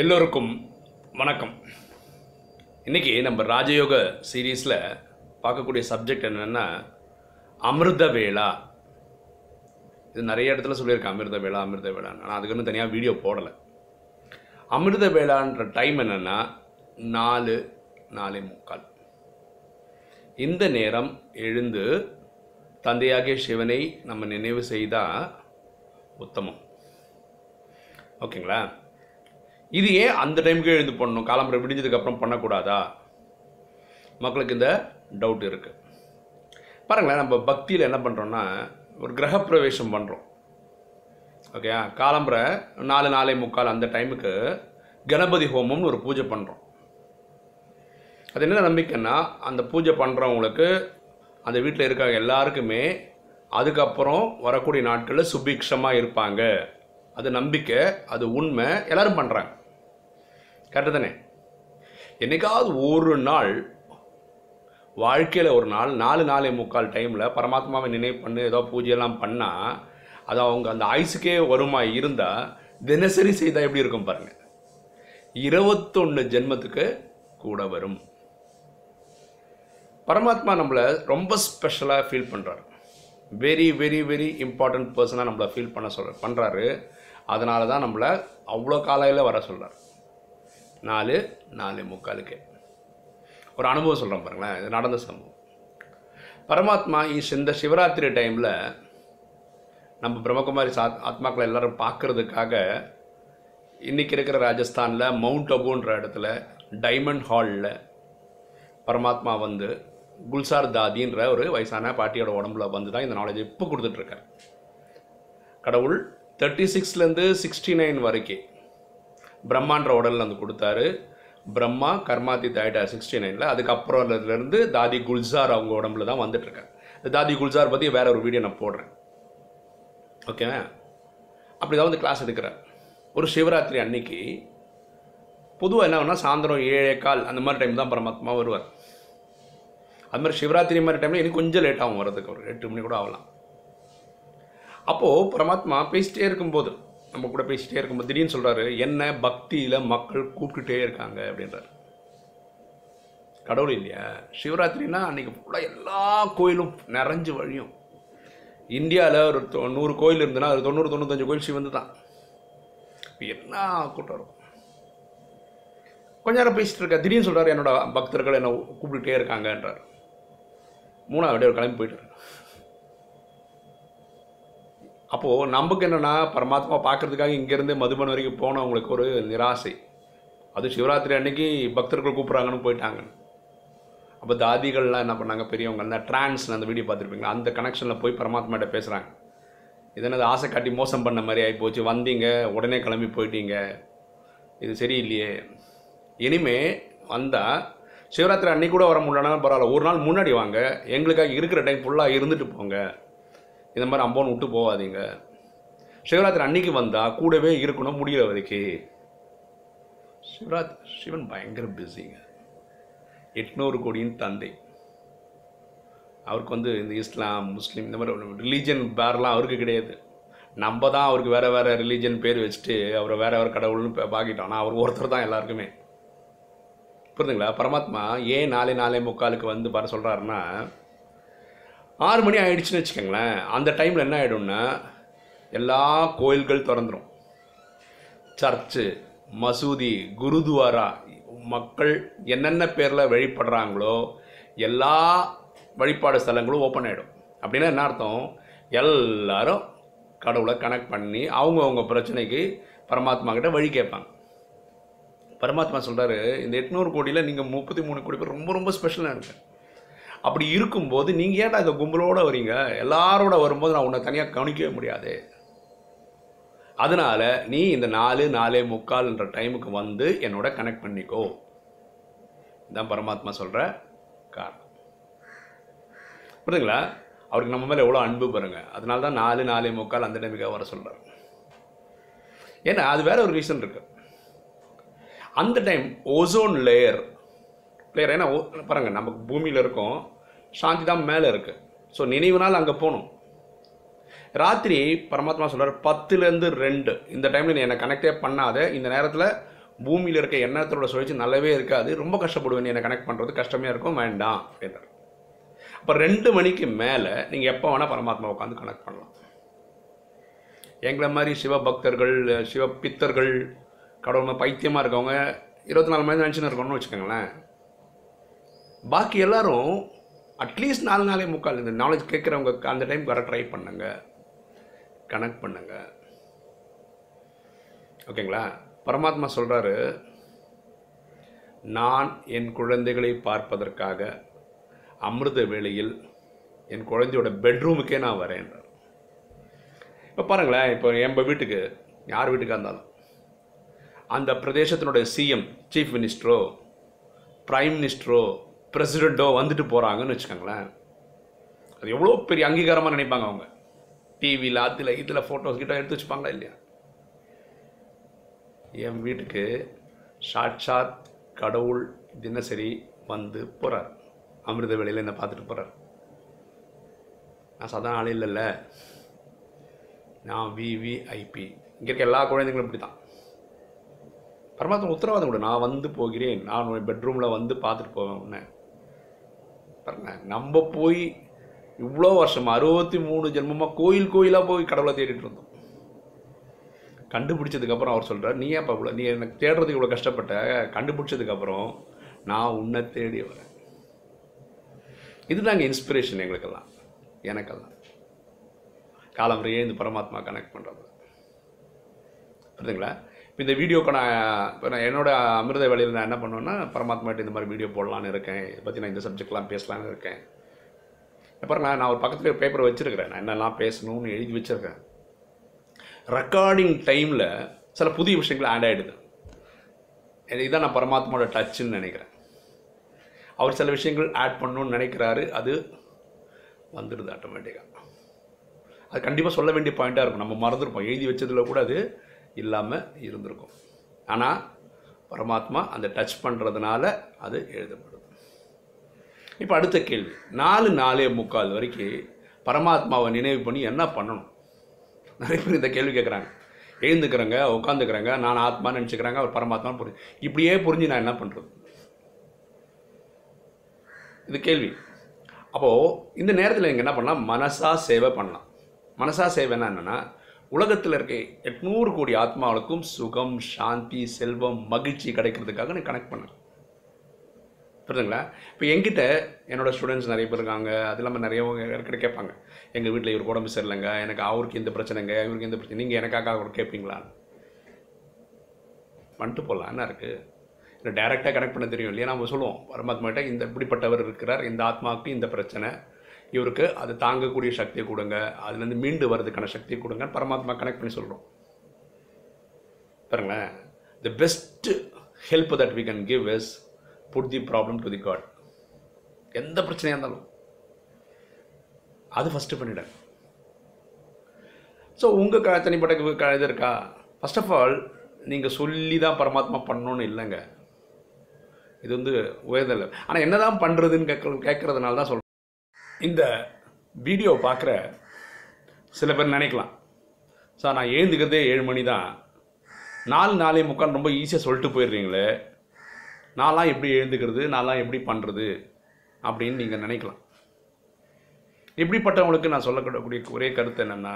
எல்லோருக்கும் வணக்கம். இன்னைக்கு நம்ம ராஜயோக சீரீஸில் பார்க்கக்கூடிய சப்ஜெக்ட் என்னென்னா அமிர்த வேளா. இது நிறைய இடத்துல சொல்லியிருக்கேன் அமிர்த வேளா அமிர்த வேளான்னு. ஆனால் அதுக்கு இன்னும் தனியாக வீடியோ போடலை. அமிர்த வேளான்ற டைம் என்னென்னா நாலு நாலே முக்கால். இந்த நேரம் எழுந்து தந்தையாகிய சிவனை நம்ம நினைவு செய்தால் உத்தமம். ஓகேங்களா? இது ஏன் அந்த டைமுக்கு எழுந்து பண்ணணும்? காலம்பரை விடிஞ்சதுக்கு அப்புறம் பண்ணக்கூடாதா? மக்களுக்கு இந்த டவுட் இருக்குது பாருங்களேன் நம்ம பக்தியில் என்ன பண்ணுறோன்னா ஒரு கிரகப்பிரவேசம் பண்ணுறோம் ஓகேயா காலம்பரை நாலு நாலே முக்கால் அந்த டைமுக்கு கணபதி ஹோமம்னு ஒரு பூஜை பண்ணுறோம் அது என்ன நம்பிக்கைன்னா அந்த பூஜை பண்ணுறவங்களுக்கு அந்த வீட்டில் இருக்க எல்லாருக்குமே அதுக்கப்புறம் வரக்கூடிய நாட்களில் சுபிக்ஷமாக இருப்பாங்க. அது நம்பிக்கை அது உண்மை எல்லோரும் பண்ணுறாங்க கரெக்டு தானே? என்னைக்காவது ஒரு நாள் வாழ்க்கையில் ஒரு நாள் நாலு நாலே முக்கால் டைமில் பரமாத்மாவை நினைவு பண்ணி ஏதோ பூஜையெல்லாம் பண்ணால் அது அவங்க அந்த ஆயுசுக்கே வருமா இருந்தால் தினசரி செய்தால் எப்படி இருக்கும் பாருங்க. இருபத்தொன்று ஜென்மத்துக்கு கூட வரும். பரமாத்மா நம்மளை ரொம்ப ஸ்பெஷலாக ஃபீல் பண்ணுறாரு வெரி வெரி வெரி இம்பார்ட்டன்ட் பர்சனாக நம்மளை ஃபீல் பண்ண சொல்ற பண்ணுறாரு அதனால தான் நம்மளை அவ்வளோ காலையில் வர சொல்கிறார் நாலு நாலு முக்காலுக்கு. ஒரு அனுபவம் சொல்கிறேன் பாருங்களேன் இது நடந்த சம்பவம். பரமாத்மா இந்த சிவராத்திரி டைமில் நம்ம பிரம்மகுமாரி சா ஆத்மாக்களை எல்லோரும் பார்க்கறதுக்காக இன்றைக்கி இருக்கிற ராஜஸ்தானில் மவுண்ட் அபுன்ற இடத்துல டைமண்ட் ஹாலில் பரமாத்மா வந்து குல்சார் தாதின்ற ஒரு வயசான பாட்டியோட உடம்புல வந்து தான் இந்த நாலேஜ் இப்போ கொடுத்துட்ருக்கார் கடவுள் தேர்ட்டி சிக்ஸ்லேருந்து சிக்ஸ்டி நைன் வரைக்கும் பிரம்மான்ற உடலில் வந்து கொடுத்தாரு. பிரம்மா கர்மாதி ஆயிட்டார் சிக்ஸ்டி நைனில் அதுக்கப்புறம்லேருந்து தாதி குல்சார் அவங்க உடம்புல தான் வந்துட்டுருக்காரு. இந்த தாதி குல்சார் பற்றி வேற ஒரு வீடியோ நான் போடுறேன். ஓகேவா அப்படி தான் வந்து கிளாஸ் எடுக்கிறார். ஒரு சிவராத்திரி அன்னைக்கு பொதுவாக என்ன பண்ணால் சாயந்தரம் ஏழே கால் அந்த மாதிரி டைம் தான் பரமாத்மா வருவார். அது மாதிரி சிவராத்திரி மாதிரி டைமில் இன்னும் கொஞ்சம் லேட் ஆகும் வரதுக்கு ஒரு எட்டு மணி கூட ஆகலாம். அப்போது பரமாத்மா பேசிட்டே இருக்கும்போது நம்ம கூட பேசிகிட்டே இருக்கும்போது திடீர்னு சொல்கிறாரு என்ன பக்தியில் மக்கள் கூப்பிட்டுட்டே இருக்காங்க அப்படின்றார். கடவுள் இல்லையா? சிவராத்திரினா அன்றைக்கி ஃபுல்லாக எல்லா கோயிலும் நிறைஞ்சு வழியும். இந்தியாவில் ஒரு தொ- நூறு கோயில் இருந்ததுன்னா அது தொண்ணூறு தொண்ணூத்தஞ்சு கோயில் சிவந்து தான். இப்போ என்ன கூட்டம் இருக்கும். கொஞ்ச நேரம் பேசிட்டு இருக்க திடீர்னு சொல்கிறார் என்னோட பக்தர்கள் என்னை கூப்பிட்டுட்டே இருக்காங்கன்றார். மூணாவது அப்படியே ஒரு கிளம்பி போயிட்டார். அப்போது நமக்கு என்னென்னா பரமாத்மா பார்க்குறதுக்காக இங்கேருந்து மதுபன் வரைக்கும் போனவங்களுக்கு ஒரு நிராசை. அது சிவராத்திரி அன்னைக்கு பக்தர்கள் கூப்பிட்றாங்கன்னு போயிட்டாங்க. அப்போ தாதிகள்லாம் என்ன பண்ணாங்க பெரியவங்க அந்த ட்ரான்ஸ் அந்த வீடியோ பார்த்துருப்பீங்க அந்த கனெக்ஷனில் போய் பரமாத்மாட்ட பேசுகிறாங்க இது என்னது ஆசை காட்டி மோசம் பண்ண மாதிரி ஆகி போச்சு வந்தீங்க உடனே கிளம்பி போயிட்டீங்க. இது சரியில்லையே. இனிமே வந்தால் சிவராத்திரி அன்னைக்கு கூட வர முடியலனாலும் பரவாயில்ல. ஒரு நாள் முன்னாடி வாங்க எங்களுக்காக இருக்கிற டைம் ஃபுல்லாக இருந்துட்டு போங்க. இந்த மாதிரி அம்போன்னு விட்டு போகாதீங்க. சிவராத்திரி அன்னைக்கு வந்தால் கூடவே இருக்கணும் முடிகிற வரைக்கும் சிவராத் சிவன் பயங்கர பிஸிங்க எட்நூறு கோடியின் தந்தை. அவருக்கு வந்து இந்த இஸ்லாம் முஸ்லீம் இந்த மாதிரி ரிலீஜன் பேர்லாம் அவருக்கு கிடையாது. நம்ம தான் அவருக்கு வேறு வேறு ரிலீஜன் பேர் வச்சுட்டு அவரை வேறு வேறு கடவுள்னு பா- பாக்கிட்டோம். ஆனால் அவர் ஒருத்தர் தான் எல்லாருக்குமே. புரியுதுங்களா? பரமாத்மா ஏன் நாலே நாலே முக்காலுக்கு வந்து வர சொல்கிறாருன்னா ஆறு மணி ஆயிடுச்சுன்னு வச்சுக்கோங்களேன். அந்த டைமில் என்ன ஆகிடும்னா எல்லா கோயில்கள் திறந்துடும் சர்ச்சு மசூதி குருதுவாரா மக்கள் என்னென்ன பேரில் வழிபடுறாங்களோ எல்லா வழிபாடு ஸ்தலங்களும் ஓப்பன் ஆகிடும் அப்படின்னா என்ன அர்த்தம்? எல்லாரும் கடவுளை கனெக்ட் பண்ணி அவங்கவுங்க பிரச்சனைக்கு பரமாத்மா கிட்ட வழி கேட்பாங்க. பரமாத்மா சொல்கிறாரு இந்த எட்நூறு கோடியில் நீங்கள் முப்பத்தி மூணு கோடி பேர் ரொம்ப ரொம்ப ஸ்பெஷலாக இருக்குது அப்படி இருக்கும்போது நீங்கள் ஏன்டா இந்த கும்பலோடு வரீங்க? எல்லாரோட வரும்போது நான் உன்னை தனியாக கவனிக்கவே முடியாது. அதனால் நீ இந்த நாலு நாலே முக்கால்ன்ற டைமுக்கு வந்து என்னோட கனெக்ட் பண்ணிக்கோ. இதான் பரமாத்மா சொல்கிற காரணம். புரியுதுங்களா? அவருக்கு நம்ம மேலே எவ்வளோ அன்பு பாருங்க. அதனால தான் நாலு நாலே முக்கால் அந்த டைமுக்காக வர சொல்கிறார் ஏன்னா அது வேற ஒரு ரீசன் இருக்குது அந்த டைம் ஓசோன் லேயர் பேர் ஏன்னா பாருங்கள் நம்ம நமக்கு பூமியில் இருக்கோம். சாந்தி தான் மேலே இருக்கு. ஸோ நினைவு நாள் அங்கே போகணும். ராத்திரி பரமாத்மா சொல்கிறார் பத்துலேருந்து ரெண்டு. இந்த டைமில் நீ என்னை கனெக்டே பண்ணாத. இந்த நேரத்தில் பூமியில் இருக்க எண்ணத்தோட சுழற்சி நல்லாவே இருக்காது. ரொம்ப கஷ்டப்படுவேன் என்னை கனெக்ட் பண்ணுறது கஷ்டமே இருக்கும் வேண்டாம் அப்படின்றார். அப்போ ரெண்டு மணிக்கு மேலே நீங்கள் எப்போ வேணால் பரமாத்மா உட்காந்து கனெக்ட் பண்ணலாம். எங்களை மாதிரி சிவபக்தர்கள் சிவ பித்தர்கள் கடவுள் பைத்தியமாக இருக்கவங்க இருபத்தி நாலு மணி நினச்சின்னு இருக்கணும்னு வச்சுக்கோங்களேன். பாக்கி எல்லாரும் அட்லீஸ்ட் நாலு நாளே முக்கால் இந்த நாலேஜ் கேட்குறவங்க அந்த டைம் வர ட்ரை பண்ணுங்க. கனெக்ட் பண்ணுங்க. ஓகேங்களா பரமாத்மா சொல்கிறாரு நான் என் குழந்தைகளை பார்ப்பதற்காக அமிர்த வேளையில் என் குழந்தையோட பெட்ரூமுக்கே நான் வரேன். இப்போ பாருங்களேன் இப்போ எம்ப வீட்டுக்கு யார் வீட்டுக்காக இருந்தாலும் அந்த பிரதேசத்தினுடைய சிஎம் சீஃப் மினிஸ்டரோ ப்ரைம் மினிஸ்டரோ பிரசிடெண்ட்டோ வந்துட்டு போகிறாங்கன்னு வச்சுக்கோங்களேன். அது எவ்வளோ பெரிய அங்கீகாரமாக நினைப்பாங்க அவங்க. டிவியில் அதில் இதில் ஃபோட்டோஸ் கிட்ட எடுத்து வச்சுப்பாங்களா இல்லையா? என் வீட்டுக்கு சாட்சாத் கடவுள் தினசரி வந்து போகிறார் அமிர்த வேலையில் என்னை பார்த்துட்டு போகிறார் நான் சாதாரண ஆள் இல்லைல்ல. நான் விவிஐபி இங்கே இருக்க எல்லா குழந்தைங்களும் இப்படி தான் பரமாத்மா உத்தரவாதம் கொடு. நான் வந்து போகிறேன். நான் பெட்ரூமில் வந்து பார்த்துட்டு போவேன் உன்னை. பாருங்க நம்ம போய் இவ்வளோ வருஷம் அறுபத்தி மூணு ஜென்மமாக கோயில் கோயிலாக போய் கடவுளை தேடிட்டு இருந்தோம். கண்டுபிடிச்சதுக்கப்புறம் அவர் சொல்கிறார் நீ ஏன் இவ்வளோ நீ எனக்கு தேடுறதுக்கு இவ்வளோ கஷ்டப்பட்ட? கண்டுபிடிச்சதுக்கப்புறம் நான் உன்னை தேடி வரேன். இதுதாங்க இன்ஸ்பிரேஷன் எங்களுக்கெல்லாம் எனக்கெல்லாம். காலம்பரை இந்த பரமாத்மா கனெக்ட் பண்ணுறது புரியுதுங்களா? இப்போ இந்த வீடியோக்கு நான் இப்போ நான் என்னோடய அமிர்த வேலையில் நான் என்ன பண்ணுவேன்னா பரமாத்மாட்ட இந்த மாதிரி வீடியோ போடலான்னு இருக்கேன். இதை பற்றி நான் இந்த சப்ஜெக்ட்லாம் பேசலான்னு இருக்கேன். அப்புறம் நான் நான் ஒரு பக்கத்தில் பேப்பர் வச்சுருக்கிறேன். நான் என்னெல்லாம் பேசணும்னு எழுதி வச்சுருக்கேன். ரெக்கார்டிங் டைமில் சில புதிய விஷயங்கள் ஆட் ஆகிடுது இதுதான் நான் பரமாத்மாவோட டச்சுன்னு நினைக்கிறேன். அவர் சில விஷயங்கள் ஆட் பண்ணணும்னு நினைக்கிறாரு. அது வந்துடுது ஆட்டோமேட்டிக்காக அது கண்டிப்பாக சொல்ல வேண்டிய பாயிண்ட்டாக இருக்கும். நம்ம மறந்துருப்போம். எழுதி வச்சதில் கூட அது இல்லாமல் இருந்திருக்கும். ஆனால் பரமாத்மா அந்த டச் பண்ணுறதுனால அது எழுதப்படுது. இப்போ அடுத்த கேள்வி. நாலு நாலே முக்கால் வரைக்கும் பரமாத்மாவை நினைவு பண்ணி என்ன பண்ணணும்? நிறைய பேர் இந்த கேள்வி கேட்குறாங்க எழுந்துக்கிறேங்க உட்காந்துக்கிறேங்க நான் ஆத்மா நினச்சிக்கிறாங்க அவர் பரமாத்மான்னு புரிஞ்சு இப்படியே புரிஞ்சு நான் என்ன பண்ணுறது இது கேள்வி. அப்போது இந்த நேரத்தில் நீங்கள் என்ன பண்ணலாம்? மனசாக சேவை பண்ணலாம். மனசாக சேவைன்னா என்னென்னா உலகத்தில் இருக்க எட்நூறு கோடி ஆத்மாவுக்கும் சுகம் சாந்தி செல்வம் மகிழ்ச்சி கிடைக்கிறதுக்காக நான் கனெக்ட் பண்ணேன் புரியுதுங்களா இப்போ எங்கிட்ட என்னோடய ஸ்டூடெண்ட்ஸ் நிறைய பேர் இருக்காங்க. அது இல்லாமல் நிறைய இடத்துல கேட்பாங்க. எங்கள் வீட்டில் இவருக்கு உடம்பு சரியில்லைங்க. எனக்கு அவருக்கு இந்த பிரச்சனைங்க? இவருக்கு இந்த பிரச்சனை? நீங்கள் எனக்காக அவர் கேட்பீங்களா வந்துட்டு போகலாம் என்ன இருக்குது இல்லை டைரெக்டாக கனெக்ட் பண்ண தெரியும் இல்லையா? நம்ம சொல்லுவோம். பரமாத்மாட்ட இந்த இப்படிப்பட்டவர் இருக்கிறார். இந்த ஆத்மாவுக்கு இந்த பிரச்சனை. இவருக்கு அது தாங்கக்கூடிய சக்தியை கொடுங்க. அதுலேருந்து மீண்டு வர்றதுக்கான சக்தியை கொடுங்க. பரமாத்மா கனெக்ட் பண்ணி சொல்கிறோம் பாருங்களேன். The best help that we can give is put the problem to the god எந்த பிரச்சனையாக இருந்தாலும். அது ஃபஸ்ட்டு பண்ணிவிடுங்க ஸோ உங்கள் க தனிப்பட்ட க- இது இருக்கா? ஃபஸ்ட் ஆஃப் ஆல் நீங்கள் சொல்லி தான் பரமாத்மா பண்ணணும்னு இல்லைங்க. இது வந்து உயர்தல். ஆனால் என்ன தான் பண்ணுறதுன்னு கேட்க கேட்குறதுனால தான் சொல்கிறேன் இந்த வீடியோ பார்க்குற சில பேர் நினைக்கலாம். சார் நான் எழுந்துக்கிறதே ஏழு மணி தான். நாலு நாலே முக்கால் ரொம்ப ஈஸியாக சொல்லிட்டு போயிடுறீங்களே. நான்லாம் எப்படி எழுந்துக்கிறது? நான்லாம் எப்படி பண்ணுறது அப்படின்னு நீங்கள் நினைக்கலாம். இப்படிப்பட்டவங்களுக்கு நான் சொல்லக்கூடிய ஒரே கருத்து என்னென்னா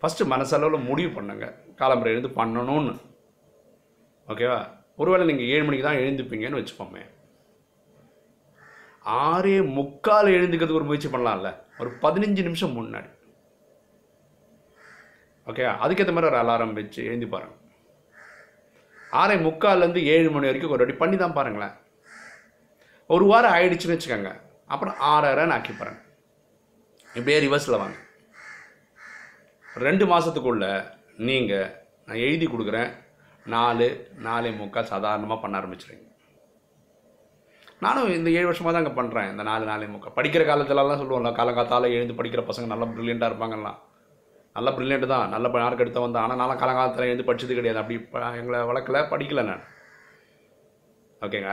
ஃபஸ்ட்டு மனசளவில் முடிவு பண்ணுங்க. காலம்பரை எழுந்து பண்ணணும்னு. ஓகேவா ஒருவேளை நீங்கள் ஏழு மணிக்கு தான் எழுந்துப்பீங்கன்னு வச்சுப்போமே ஆறே முக்கால் எழுந்துக்கிறதுக்கு ஒரு முயற்சி பண்ணலாம்ல. ஒரு பதினஞ்சு நிமிஷம் முன்னாடி. ஓகே அதுக்கேற்ற மாதிரி ஒரு அலாரம் வச்சு எழுந்து பாருங்கள் ஆறே முக்கால்லேருந்து ஏழு மணி வரைக்கும் ஒரு வாட்டி பண்ணி தான் பாருங்களேன். ஒரு வாரம் ஆயிடுச்சுன்னு வச்சுக்கோங்க. அப்புறம் ஆறரைன்னு ஆக்கி பாருங்க. இப்படியே ரிவர்ஸில் வாங்க. ரெண்டு மாதத்துக்குள்ள நீங்கள் நான் எழுதி கொடுக்குறேன். நாலு நாலே முக்கால் சாதாரணமாக பண்ண ஆரம்பிச்சிடுங்க நானும் இந்த ஏழு வருஷமாக தாங்க பண்ணுறேன் இந்த நாலு நாலு முக்கால் படிக்கிற காலத்துலலாம் சொல்லுவோம்ல காலங்காத்தால் எழுந்து படிக்கிற பசங்க நல்லா ப்ரில்லியண்ட்டாக இருப்பாங்கலாம். நல்லா ப்ரில்லியண்ட் தான். நல்ல மார்க் எடுத்த தான். ஆனால் நான்லாம் காலங்காலத்தில் எழுந்து படிச்சது கிடையாது. அப்படி எங்களை வளர்க்கல படிக்கல நான். ஓகேங்க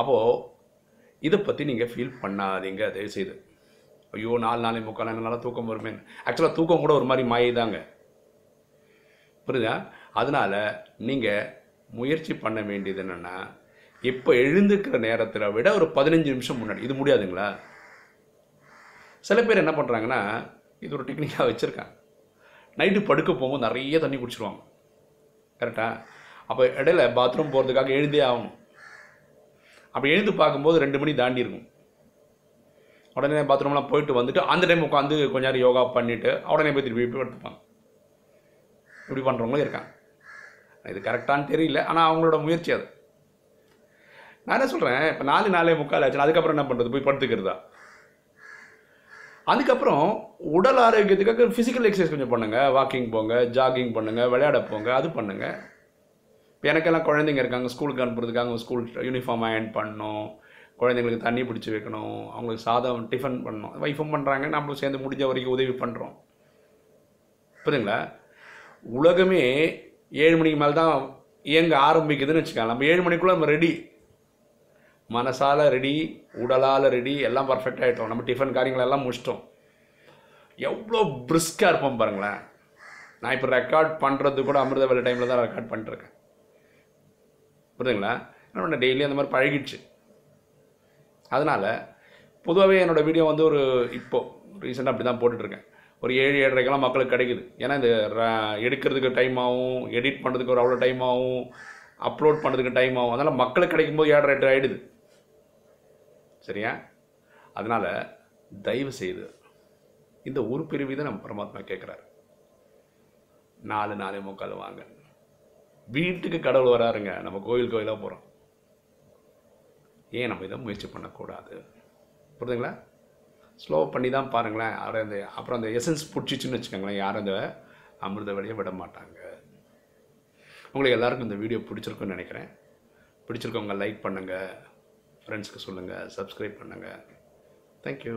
அப்போது இதை பற்றி நீங்கள் ஃபீல் பண்ணாதீங்க. தயவு செய்து ஐயோ நாலு நாளை முக்கால் என்னால் தூக்கம் வருமே. ஆக்சுவலாக தூக்கம் கூட ஒரு மாதிரி மாயை தாங்க புரியுதா? அதனால் நீங்கள் முயற்சி பண்ண வேண்டியது என்னென்னா இப்போ எழுந்துக்கிற நேரத்தில் விட ஒரு பதினஞ்சு நிமிஷம் முன்னாடி. இது முடியாதுங்களா? சில பேர் என்ன பண்ணுறாங்கன்னா இது ஒரு டெக்னிக்காக வச்சுருக்காங்க. நைட்டு படுக்க போகும்போது நிறைய தண்ணி குடிச்சிருவாங்க. கரெக்டாக அப்போ இடையில பாத்ரூம் போகிறதுக்காக எழுந்தே ஆகணும். அப்படி எழுந்து பார்க்கும்போது ரெண்டு மணி தாண்டி இருக்கும். உடனே பாத்ரூம்லாம் போயிட்டு வந்துட்டு அந்த டைம் உட்காந்து கொஞ்ச நேரம் யோகா பண்ணிவிட்டு உடனே போய் திருப்பி போய் படுத்துப்பாங்க இப்படி பண்ணுறவங்களும் இருக்காங்க. இது கரெக்டானு தெரியல. ஆனால் அவங்களோட முயற்சி அது. நான் என்ன சொல்கிறேன் இப்போ நாலு நாலே முக்கால் ஆச்சு அதுக்கப்புறம் என்ன பண்ணுறது போய் படுத்துக்கிறதா? அதுக்கப்புறம் உடல் ஆரோக்கியத்துக்காக ஃபிசிக்கல் எக்ஸசைஸ் கொஞ்சம் பண்ணுங்கள் வாக்கிங் போங்க ஜாகிங் பண்ணுங்கள் விளையாட போங்க அது பண்ணுங்கள் இப்போ எனக்கெல்லாம் குழந்தைங்க இருக்காங்க ஸ்கூலுக்கு அனுப்புறதுக்காக ஸ்கூல் யூனிஃபார்ம் அயன் பண்ணணும். குழந்தைங்களுக்கு தண்ணி பிடிச்சி வைக்கணும். அவங்களுக்கு சாதம் டிஃபன் பண்ணணும். வைஃபும் பண்ணுறாங்க நம்மளும் சேர்ந்து முடிஞ்ச வரைக்கும் உதவி பண்ணுறோம் புரியுதுங்களா? உலகமே ஏழு மணிக்கு மேலே தான் இயங்க ஆரம்பிக்குதுன்னு வச்சுக்கலாம் நம்ம ஏழு மணிக்குள்ளே நம்ம ரெடி மனசால் ரெடி உடலால் ரெடி எல்லாம் பர்ஃபெக்ட் ஆகிட்டோம் நம்ம டிஃபன் காரியங்கள் எல்லாம் முடிச்சிட்டோம். எவ்வளோ பிரிஸ்காக இருப்போம் பாருங்களேன். நான் இப்போ ரெக்கார்ட் பண்ணுறது கூட அமிர்த வேலை டைமில் தான் ரெக்கார்ட் பண்ணிட்டுருக்கேன் புரியுதுங்களா? என்ன பண்ண டெய்லி அந்த மாதிரி பழகிடுச்சு. அதனால் பொதுவாகவே என்னோடய வீடியோ வந்து ஒரு இப்போது ரீசெண்டாக அப்படி தான் போட்டுட்ருக்கேன். ஒரு ஏழு ஏழரைக்கெல்லாம் மக்களுக்கு கிடைக்குது. ஏன்னா இந்த ர- எடுக்கிறதுக்கு டைம் ஆகும் எடிட் பண்ணுறதுக்கு ஒரு அவ்வளோ டைம் ஆகும் அப்லோட் பண்ணுறதுக்கு டைம் ஆகும். அதனால் மக்களுக்கு கிடைக்கும்போது ஏழரை எட்டு ஆகிடுது சரியா? அதனால் தயவு செய்து இந்த ஒரு பிரிவு தான் நம்ம பரமாத்மா கேட்குறாரு நாலு நாலு முக்கால் வாங்க. வீட்டுக்கு கடவுள் வராருங்க. நம்ம கோயில் கோயிலாக போகிறோம் ஏன் நம்ம இதை முயற்சி பண்ணக்கூடாது? புரியுதுங்களா? ஸ்லோ பண்ணி தான் பாருங்களேன். அப்புறம் அந்த அப்புறம் அந்த எசன்ஸ் பிடிச்சிச்சுன்னு வச்சுக்கோங்களேன். யாரும் அந்த அமிர்த வழியை விட மாட்டாங்க. உங்களுக்கு எல்லாருக்கும் இந்த வீடியோ பிடிச்சிருக்குன்னு நினைக்கிறேன். பிடிச்சிருக்கவங்க லைக் பண்ணுங்கள் ஃப்ரெண்ட்ஸ்க்கு சொல்லுங்கள் சப்ஸ்கிரைப் பண்ணுங்கள் தேங்க்யூ